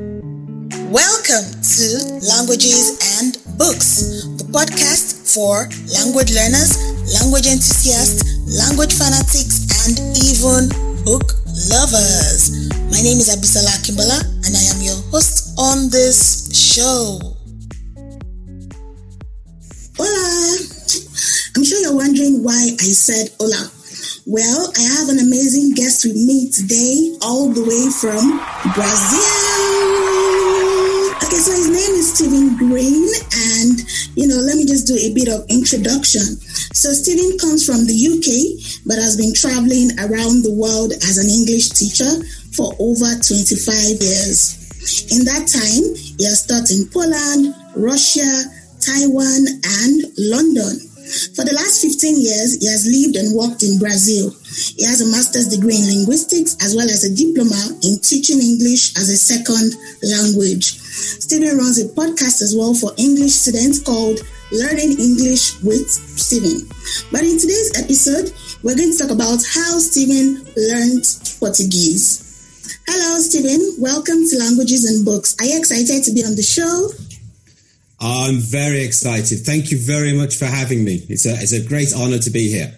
Welcome to Languages and Books, the podcast for language learners, language enthusiasts, language fanatics, and even book lovers. My name is Abisola Kimbala, and I am your host on this show. Hola! I'm sure you're wondering why I said hola. Well, I have an amazing guest with me today, all the way from Brazil. Okay, so his name is Stephen Greene, and you know, let me just do a bit of introduction. So, Stephen comes from the UK, but has been traveling around the world as an English teacher for over 25 years. In that time, he has taught in Poland, Russia, Taiwan, and London. For the last 15 years, he has lived and worked in Brazil. He has a master's degree in linguistics as well as a diploma in teaching English as a second language. Stephen runs a podcast as well for English students called Learning English with Stephen. But in today's episode, we're going to talk about how Stephen learned Portuguese. Hello, Stephen. Welcome to Languages and Books. Are you excited to be on the show? Uh, I'm very excited. Thank you very much for having me. It's a, it's a great honor to be here.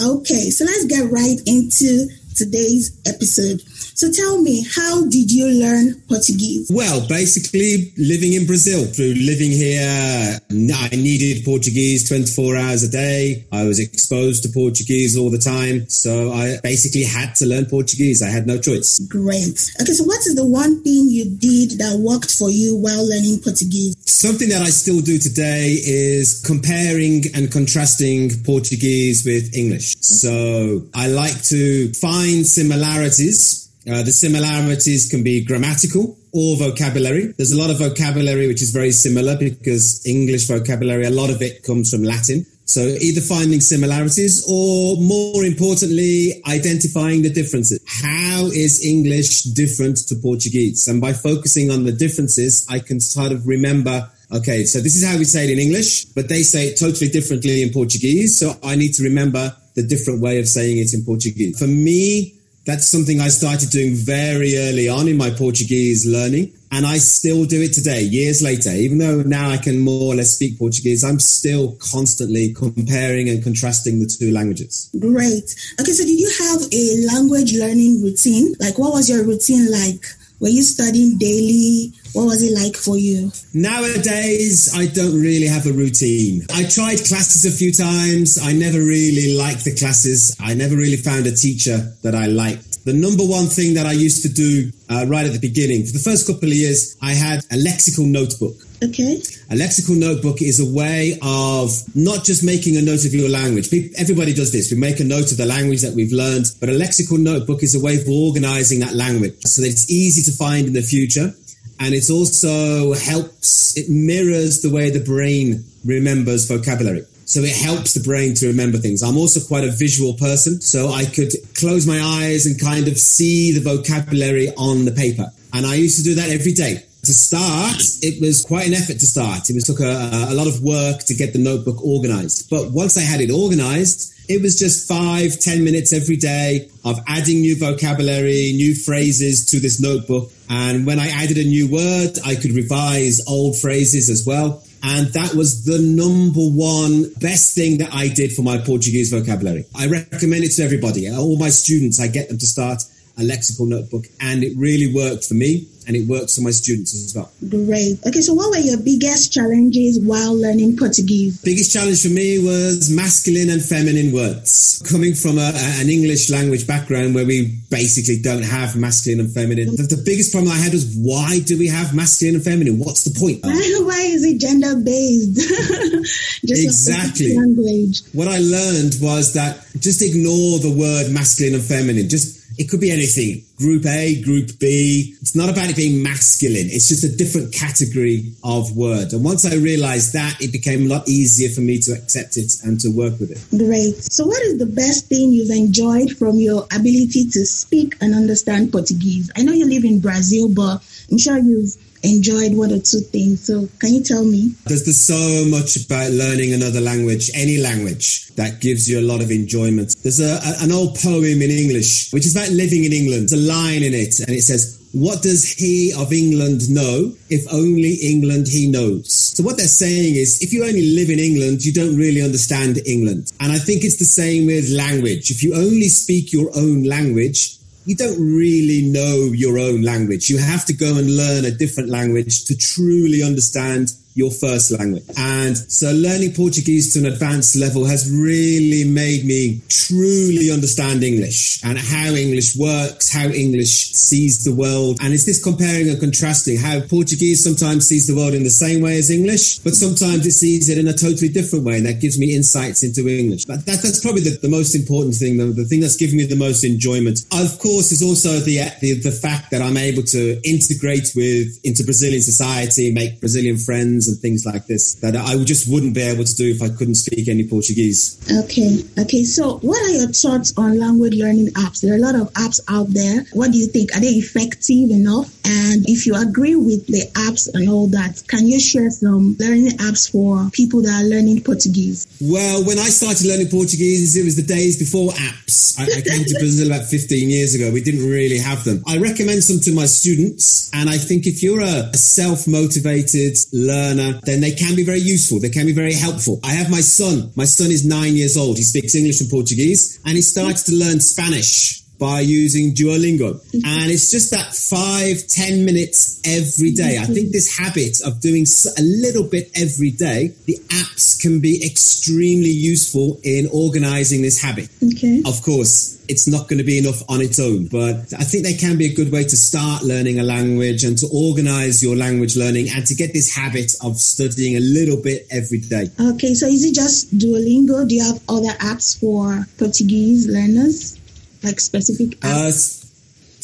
Okay, so let's get right into today's episode. So tell me, how did you learn Portuguese? Well, basically living in Brazil. Through living here, I needed Portuguese 24 hours a day. I was exposed to Portuguese all the time. So I basically had to learn Portuguese. I had no choice. Great. Okay, so what is the one thing you did that worked for you while learning Portuguese? Something that I still do today is comparing and contrasting Portuguese with English. Mm-hmm. So I like to find similarities uh, the similarities can be grammatical or vocabulary. There's a lot of vocabulary which is very similar because English vocabulary, a lot of it comes from Latin. So either finding similarities or more importantly, identifying the differences. How is English different to Portuguese? And by focusing on the differences, I can sort of remember okay, so this is how we say it in English, but they say it totally differently in Portuguese. So I need to remember the different way of saying it in Portuguese. For me, that's something I started doing very early on in my Portuguese learning. And I still do it today, years later. Even though now I can more or less speak Portuguese, I'm still constantly comparing and contrasting the two languages. Great. Okay, so did you have a language learning routine? Like, what was your routine like? Were you studying daily? What was it like for you? Nowadays, I don't really have a routine. I tried classes a few times. I never really liked the classes. I never really found a teacher that I liked. The number one thing that I used to do uh, right at the beginning, for the first couple of years, I had a lexical notebook. Okay. A lexical notebook is a way of not just making a note of your language. Everybody does this. We make a note of the language that we've learned, but a lexical notebook is a way of organizing that language so that it's easy to find in the future and it also helps it mirrors the way the brain remembers vocabulary so it helps the brain to remember things i'm also quite a visual person so i could close my eyes and kind of see the vocabulary on the paper and i used to do that every day to start, it was quite an effort to start. It was took a, a, lot of work to get the notebook organized. But once I had it organized, it was just five, ten minutes every day of adding new vocabulary, new phrases to this notebook. And when I added a new word, I could revise old phrases as well. And that was the number one best thing that I did for my Portuguese vocabulary. I recommend it to everybody. All my students, I get them to start a lexical notebook and it really worked for me and it works for my students as well. Great. Okay, so what were your biggest challenges while learning Portuguese? Biggest challenge for me was masculine and feminine words. Coming from a, an English language background where we basically don't have masculine and feminine, the, the biggest problem I had was why do we have masculine and feminine? What's the point? Why is it gender based? exactly. Language. What I learned was that just ignore the word masculine and feminine. Just it could be anything. Group A, Group B. It's not about it being masculine. It's just a different category of word. And once I realized that, it became a lot easier for me to accept it and to work with it. Great. So, what is the best thing you've enjoyed from your ability to speak and understand Portuguese? I know you live in Brazil, but I'm sure you've enjoyed one or two things. So can you tell me? There's, so much about learning another language, any language, that gives you a lot of enjoyment. There's a, a, an old poem in English, which is about living in England. There's a line in it, and it says, what does he of England know if only England he knows? So what they're saying is if you only live in England, you don't really understand England. And I think it's the same with language. If you only speak your own language, you don't really know your own language. You have to go and learn a different language to truly understand your first language. And so learning Portuguese to an advanced level has really made me truly understand English and how English works, how English sees the world. And it's this comparing and contrasting how Portuguese sometimes sees the world in the same way as English, but sometimes it sees it in a totally different way. And that gives me insights into English. But that, that's probably the, the most important thing, the, the thing that's given me the most enjoyment. Of course, is also the, the, the fact that I'm able to integrate with into Brazilian society, make Brazilian friends and things like this that I just wouldn't be able to do if I couldn't speak any Portuguese. Okay, okay. So, what are your thoughts on language learning apps? There are a lot of apps out there. What do you think? Are they effective enough? And if you agree with the apps and all that, can you share some learning apps for people that are learning Portuguese? Well, when I started learning Portuguese, it was the days before apps. I, I came to Brazil about 15 years ago. We didn't really have them. I recommend some to my students, and I think if you're a self motivated learner, learner, then they can be very useful. They can be very helpful. I have my son. My son is nine years old. He speaks English and Portuguese, and he started to learn Spanish by using Duolingo. Mm-hmm. And it's just that five, ten minutes every day. I think mm-hmm. this habit of doing a little bit every day, the apps can be extremely useful in organizing this habit. Okay. Of course, it's not going to be enough on its own. But I think they can be a good way to start learning a language and to organize your language learning and to get this habit of studying a little bit every day. Okay, so is it just Duolingo? Do you have other apps for Portuguese learners? Like specific uh, apps? Uh,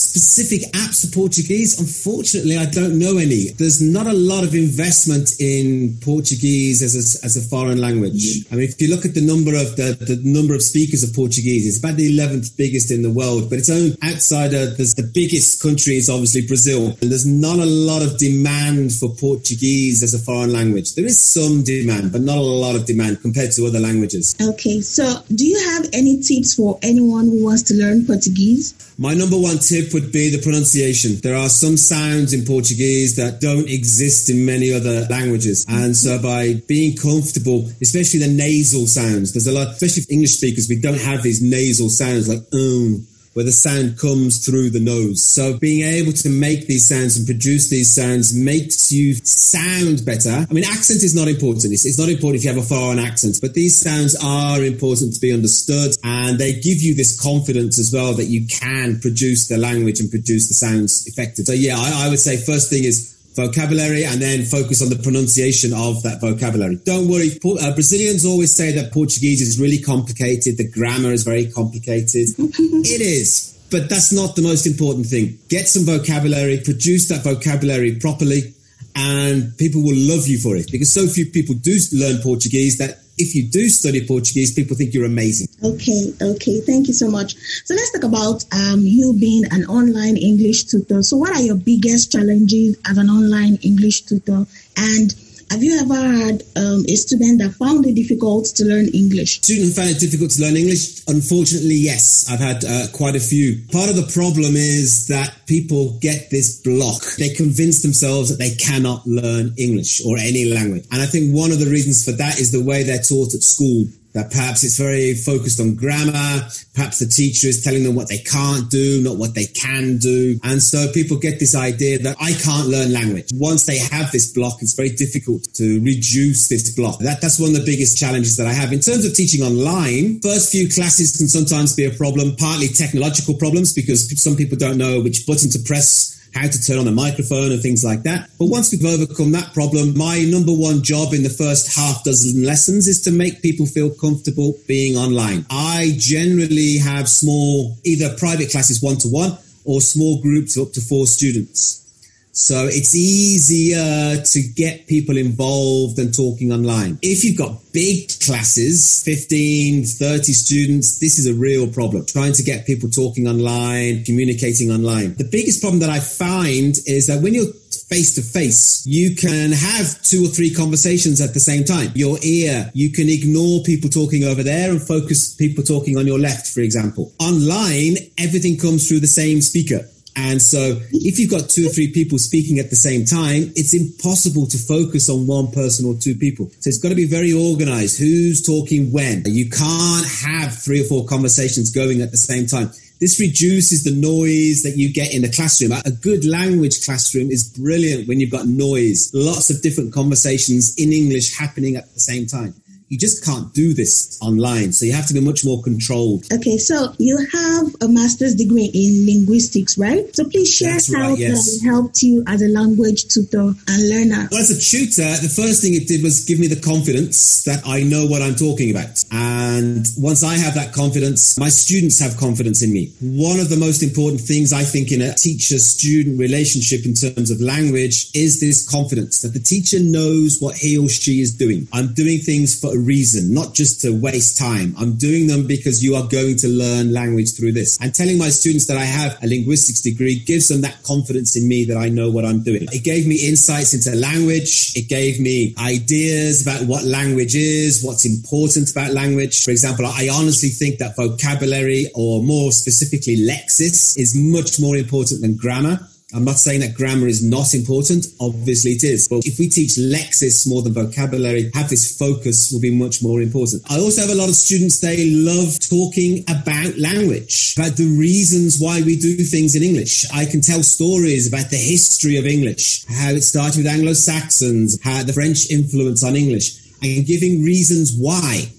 specific apps for Portuguese? Unfortunately, I don't know any. There's not a lot of investment in Portuguese as a, as a foreign language. Mm-hmm. I mean, if you look at the number of the, the number of speakers of Portuguese, it's about the 11th biggest in the world, but it's only outside of there's the biggest country is obviously Brazil. And there's not a lot of demand for Portuguese as a foreign language. There is some demand, but not a lot of demand compared to other languages. Okay. So do you have any tips for anyone who wants to learn Portuguese? My number one tip would be the pronunciation. There are some sounds in Portuguese that don't exist in many other languages. And so by being comfortable, especially the nasal sounds, there's a lot, especially for English speakers, we don't have these nasal sounds like, um, where the sound comes through the nose. So being able to make these sounds and produce these sounds makes you sound better. I mean, accent is not important. It's, it's not important if you have a foreign accent, but these sounds are important to be understood and they give you this confidence as well that you can produce the language and produce the sounds effective. So yeah, I, I would say first thing is vocabulary and then focus on the pronunciation of that vocabulary. Don't worry. Uh, Brazilians always say that Portuguese is really complicated. The grammar is very complicated. it is, but that's not the most important thing. Get some vocabulary, produce that vocabulary properly, and people will love you for it because so few people do learn Portuguese that if you do study Portuguese, people think you're amazing. Okay, okay. Thank you so much. So let's talk about um, you being an online English tutor. So, what are your biggest challenges as an online English tutor? And have you ever had um, a student that found it difficult to learn English? Student found it difficult to learn English? Unfortunately, yes. I've had uh, quite a few. Part of the problem is that people get this block. They convince themselves that they cannot learn English or any language. And I think one of the reasons for that is the way they're taught at school that perhaps it's very focused on grammar. Perhaps the teacher is telling them what they can't do, not what they can do. And so people get this idea that I can't learn language. Once they have this block, it's very difficult to reduce this block. That, that's one of the biggest challenges that I have. In terms of teaching online, first few classes can sometimes be a problem, partly technological problems because some people don't know which button to press how to turn on a microphone and things like that. But once we've overcome that problem, my number one job in the first half dozen lessons is to make people feel comfortable being online. I generally have small, either private classes one to one or small groups of up to four students. So it's easier to get people involved than talking online. If you've got big classes, 15, 30 students, this is a real problem. Trying to get people talking online, communicating online. The biggest problem that I find is that when you're face to face. You can have two or three conversations at the same time. Your ear, you can ignore people talking over there and focus people talking on your left, for example. Online, everything comes through the same speaker. And so if you've got two or three people speaking at the same time, it's impossible to focus on one person or two people. So it's got to be very organized. Who's talking when? You can't have three or four conversations going at the same time. This reduces the noise that you get in the classroom. A good language classroom is brilliant when you've got noise, lots of different conversations in English happening at the same time you just can't do this online. So you have to be much more controlled. Okay, so you have a master's degree in linguistics, right? So please share That's how right, yes. that helped you as a language tutor and learner. Well, as a tutor, the first thing it did was give me the confidence that I know what I'm talking about. And once I have that confidence, my students have confidence in me. One of the most important things I think in a teacher student relationship in terms of language is this confidence that the teacher knows what he or she is doing. I'm doing things for a reason, not just to waste time. I'm doing them because you are going to learn language through this. And telling my students that I have a linguistics degree gives them that confidence in me that I know what I'm doing. It gave me insights into language. It gave me ideas about what language is, what's important about language. For example, I honestly think that vocabulary or more specifically lexis is much more important than grammar. I'm not saying that grammar is not important. Obviously it is. But if we teach lexis more than vocabulary, have this focus will be much more important. I also have a lot of students, they love talking about language, about the reasons why we do things in English. I can tell stories about the history of English, how it started with Anglo-Saxons, how the French influence on English, and giving reasons why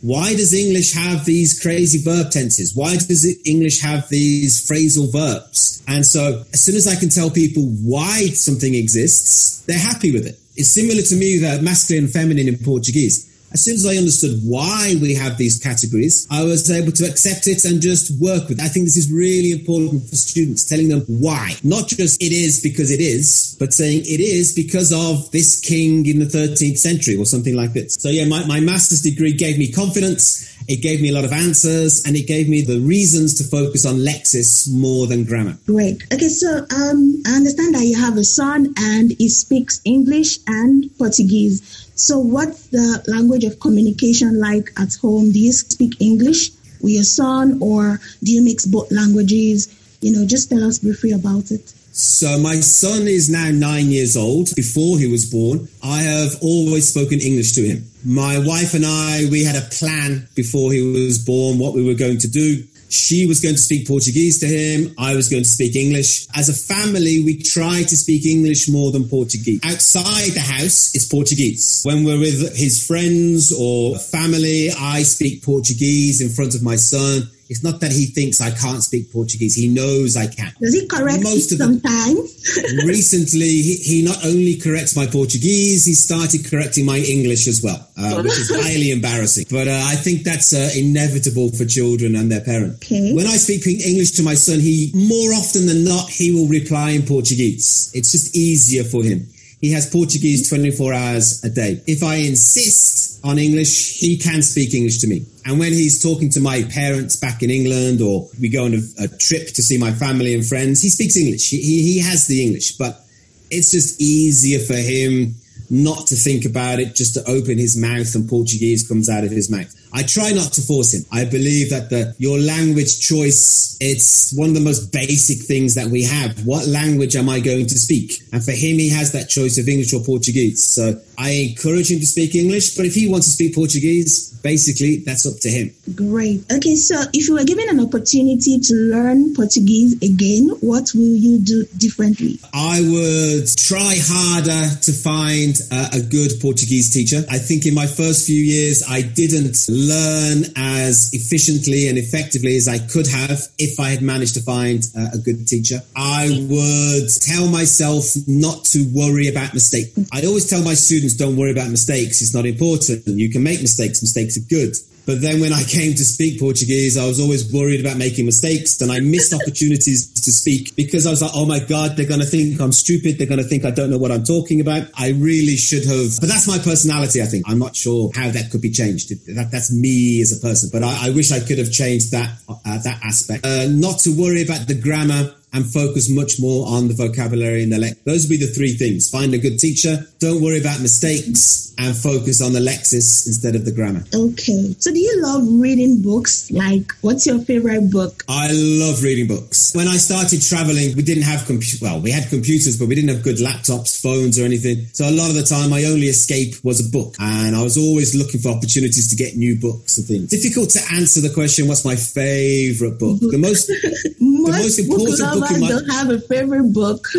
why does English have these crazy verb tenses? Why does English have these phrasal verbs? And so as soon as I can tell people why something exists, they're happy with it. It's similar to me that uh, masculine and feminine in Portuguese. As soon as I understood why we have these categories, I was able to accept it and just work with it. I think this is really important for students, telling them why. Not just it is because it is, but saying it is because of this king in the 13th century or something like this. So yeah, my, my master's degree gave me confidence. It gave me a lot of answers and it gave me the reasons to focus on lexis more than grammar. Great. Okay, so um, I understand that you have a son and he speaks English and Portuguese. So, what's the language of communication like at home? Do you speak English with your son or do you mix both languages? You know, just tell us briefly about it. So, my son is now nine years old. Before he was born, I have always spoken English to him. My wife and I, we had a plan before he was born what we were going to do. She was going to speak Portuguese to him. I was going to speak English. As a family, we try to speak English more than Portuguese. Outside the house, it's Portuguese. When we're with his friends or family, I speak Portuguese in front of my son it's not that he thinks I can't speak Portuguese. He knows I can. Does he correct Most of sometimes? recently, he, he, not only corrects my Portuguese, he started correcting my English as well, uh, which is highly embarrassing. But uh, I think that's uh, inevitable for children and their parents. Okay. When I speak English to my son, he more often than not he will reply in Portuguese. It's just easier for him. He has Portuguese 24 hours a day. If I insist on English, he can speak English to me. And when he's talking to my parents back in England or we go on a, a trip to see my family and friends, he speaks English. He, he has the English, but it's just easier for him not to think about it, just to open his mouth and Portuguese comes out of his mouth. I try not to force him. I believe that the your language choice it's one of the most basic things that we have. What language am I going to speak? And for him, he has that choice of English or Portuguese. So I encourage him to speak English, but if he wants to speak Portuguese, basically that's up to him. Great. Okay, so if you were given an opportunity to learn Portuguese again, what will you do differently? I would try harder to find a, a good Portuguese teacher. I think in my first few years, I didn't learn as efficiently and effectively as I could have if I had managed to find uh, a good teacher. I would tell myself not to worry about mistakes. I always tell my students, don't worry about mistakes. It's not important. You can make mistakes. Mistakes are good. But then when I came to speak Portuguese, I was always worried about making mistakes and I missed opportunities to speak because I was like, oh my God, they're going to think I'm stupid. They're going to think I don't know what I'm talking about. I really should have. But that's my personality, I think. I'm not sure how that could be changed. That, that's me as a person. But I, I wish I could have changed that, uh, that aspect. Uh, not to worry about the grammar and focus much more on the vocabulary and the lex. Those would be the three things. Find a good teacher, don't worry about mistakes, and focus on the lexis instead of the grammar. Okay. So do you love reading books? Like, what's your favorite book? I love reading books. When I started traveling, we didn't have computers. Well, we had computers, but we didn't have good laptops, phones, or anything. So a lot of the time, my only escape was a book. And I was always looking for opportunities to get new books and things. Difficult to answer the question, what's my favorite book? The most, the most important book in my... don't have a favorite book.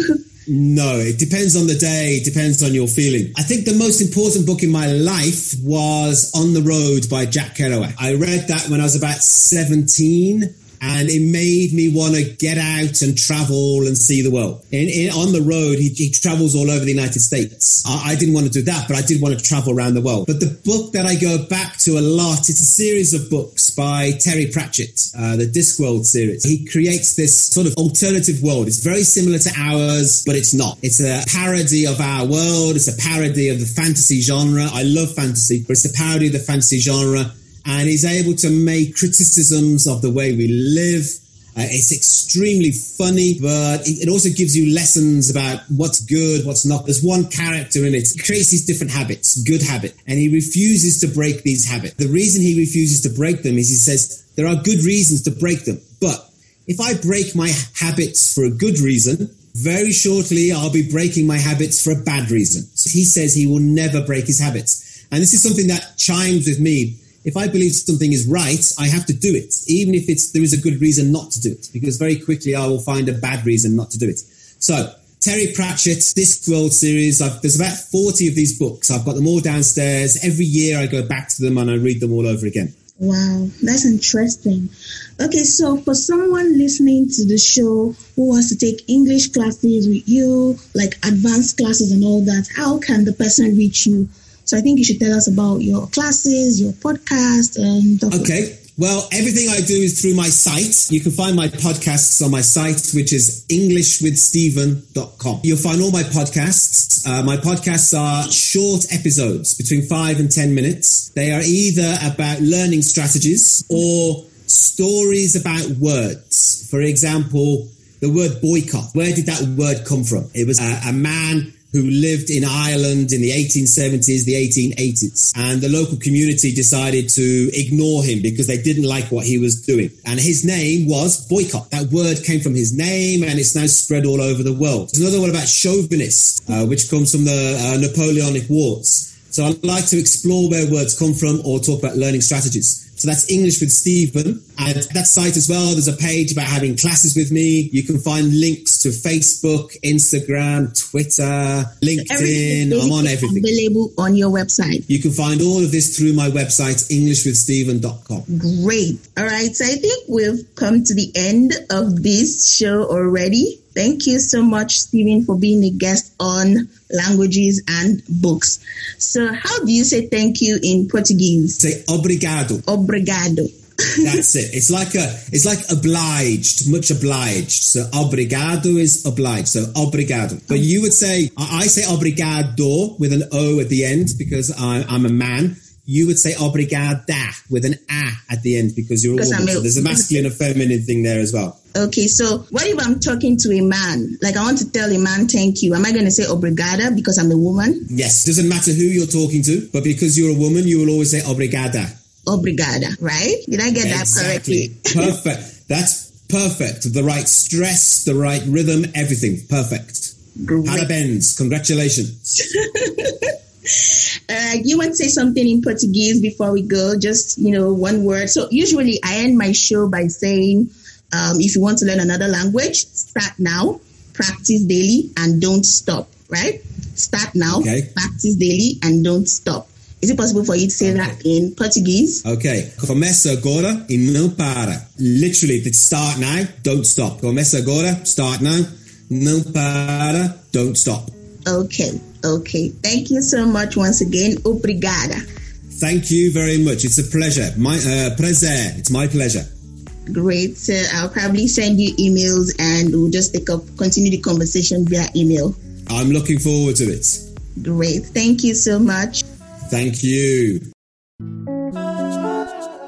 No, it depends on the day, depends on your feeling. I think the most important book in my life was On the Road by Jack Kerouac. I read that when I was about 17 and it made me want to get out and travel and see the world. In, in, on the road, he, he, travels all over the United States. I, I, didn't want to do that, but I did want to travel around the world. But the book that I go back to a lot, it's a series of books by Terry Pratchett, uh, the Discworld series. He creates this sort of alternative world. It's very similar to ours, but it's not. It's a parody of our world. It's a parody of the fantasy genre. I love fantasy, but it's a parody of the fantasy genre and he's able to make criticisms of the way we live. Uh, it's extremely funny, but it, it, also gives you lessons about what's good, what's not. There's one character in it. He creates these different habits, good habit, and he refuses to break these habits. The reason he refuses to break them is he says there are good reasons to break them, but if I break my habits for a good reason, very shortly I'll be breaking my habits for a bad reason. So he says he will never break his habits. And this is something that chimes with me if I believe something is right, I have to do it, even if it's there is a good reason not to do it, because very quickly I will find a bad reason not to do it. So Terry Pratchett's Discworld series, I've, there's about 40 of these books. I've got them all downstairs. Every year I go back to them and I read them all over again. Wow, that's interesting. Okay, so for someone listening to the show who wants to take English classes with you, like advanced classes and all that, how can the person reach you? So I think you should tell us about your classes, your podcast, and okay. Well, everything I do is through my site. You can find my podcasts on my site, which is englishwithstephen.com. You'll find all my podcasts. Uh, my podcasts are short episodes between five and 10 minutes. They are either about learning strategies or stories about words. For example, the word boycott. Where did that word come from? It was a, a man who lived in Ireland in the 1870s, the 1880s. And the local community decided to ignore him because they didn't like what he was doing. And his name was boycott. That word came from his name and it's now spread all over the world. There's another one about chauvinist, uh, which comes from the uh, Napoleonic Wars. So I'd like to explore where words come from or talk about learning strategies. So that's English with Stephen. And that site as well, there's a page about having classes with me. You can find links to Facebook, Instagram, Twitter, LinkedIn. I'm on everything. Available on your website. You can find all of this through my website, englishwithstephen.com. Great. All right. So I think we've come to the end of this show already. Thank you so much, Stephen, for being a guest on languages and books. So, how do you say thank you in Portuguese? Say obrigado. Obrigado. That's it. It's like a, it's like obliged, much obliged. So obrigado is obliged. So obrigado. But you would say, I say obrigado with an O at the end because I, I'm a man you would say obrigada with an a at the end because you're a woman. so there's a masculine and a feminine thing there as well. Okay, so what if I'm talking to a man? Like I want to tell a man thank you. Am I going to say obrigada because I'm a woman? Yes, doesn't matter who you're talking to, but because you're a woman, you will always say obrigada. Obrigada, right? Did I get exactly. that correctly? Perfect. That's perfect. The right stress, the right rhythm, everything. Perfect. Great. Parabéns. Congratulations. Uh, you want to say something in Portuguese before we go? Just, you know, one word. So usually I end my show by saying, um, if you want to learn another language, start now, practice daily, and don't stop, right? Start now, okay. practice daily, and don't stop. Is it possible for you to say okay. that in Portuguese? Okay. Começa agora e não para. Literally, it's start now, don't stop. Começa agora, start now, não para, don't stop. Okay. Okay. Thank you so much once again. Obrigada. Thank you very much. It's a pleasure. My uh, prazer. It's my pleasure. Great. So I'll probably send you emails and we'll just take up continue the conversation via email. I'm looking forward to it. Great. Thank you so much. Thank you.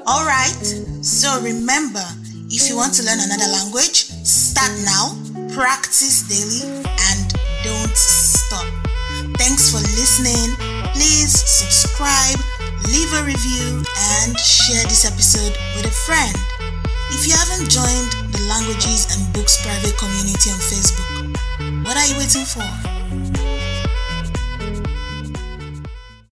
All right. So remember, if you want to learn another language, start now practice daily, and don't stop. Thanks for listening. Please subscribe, leave a review, and share this episode with a friend. If you haven't joined the Languages and Books private community on Facebook, what are you waiting for?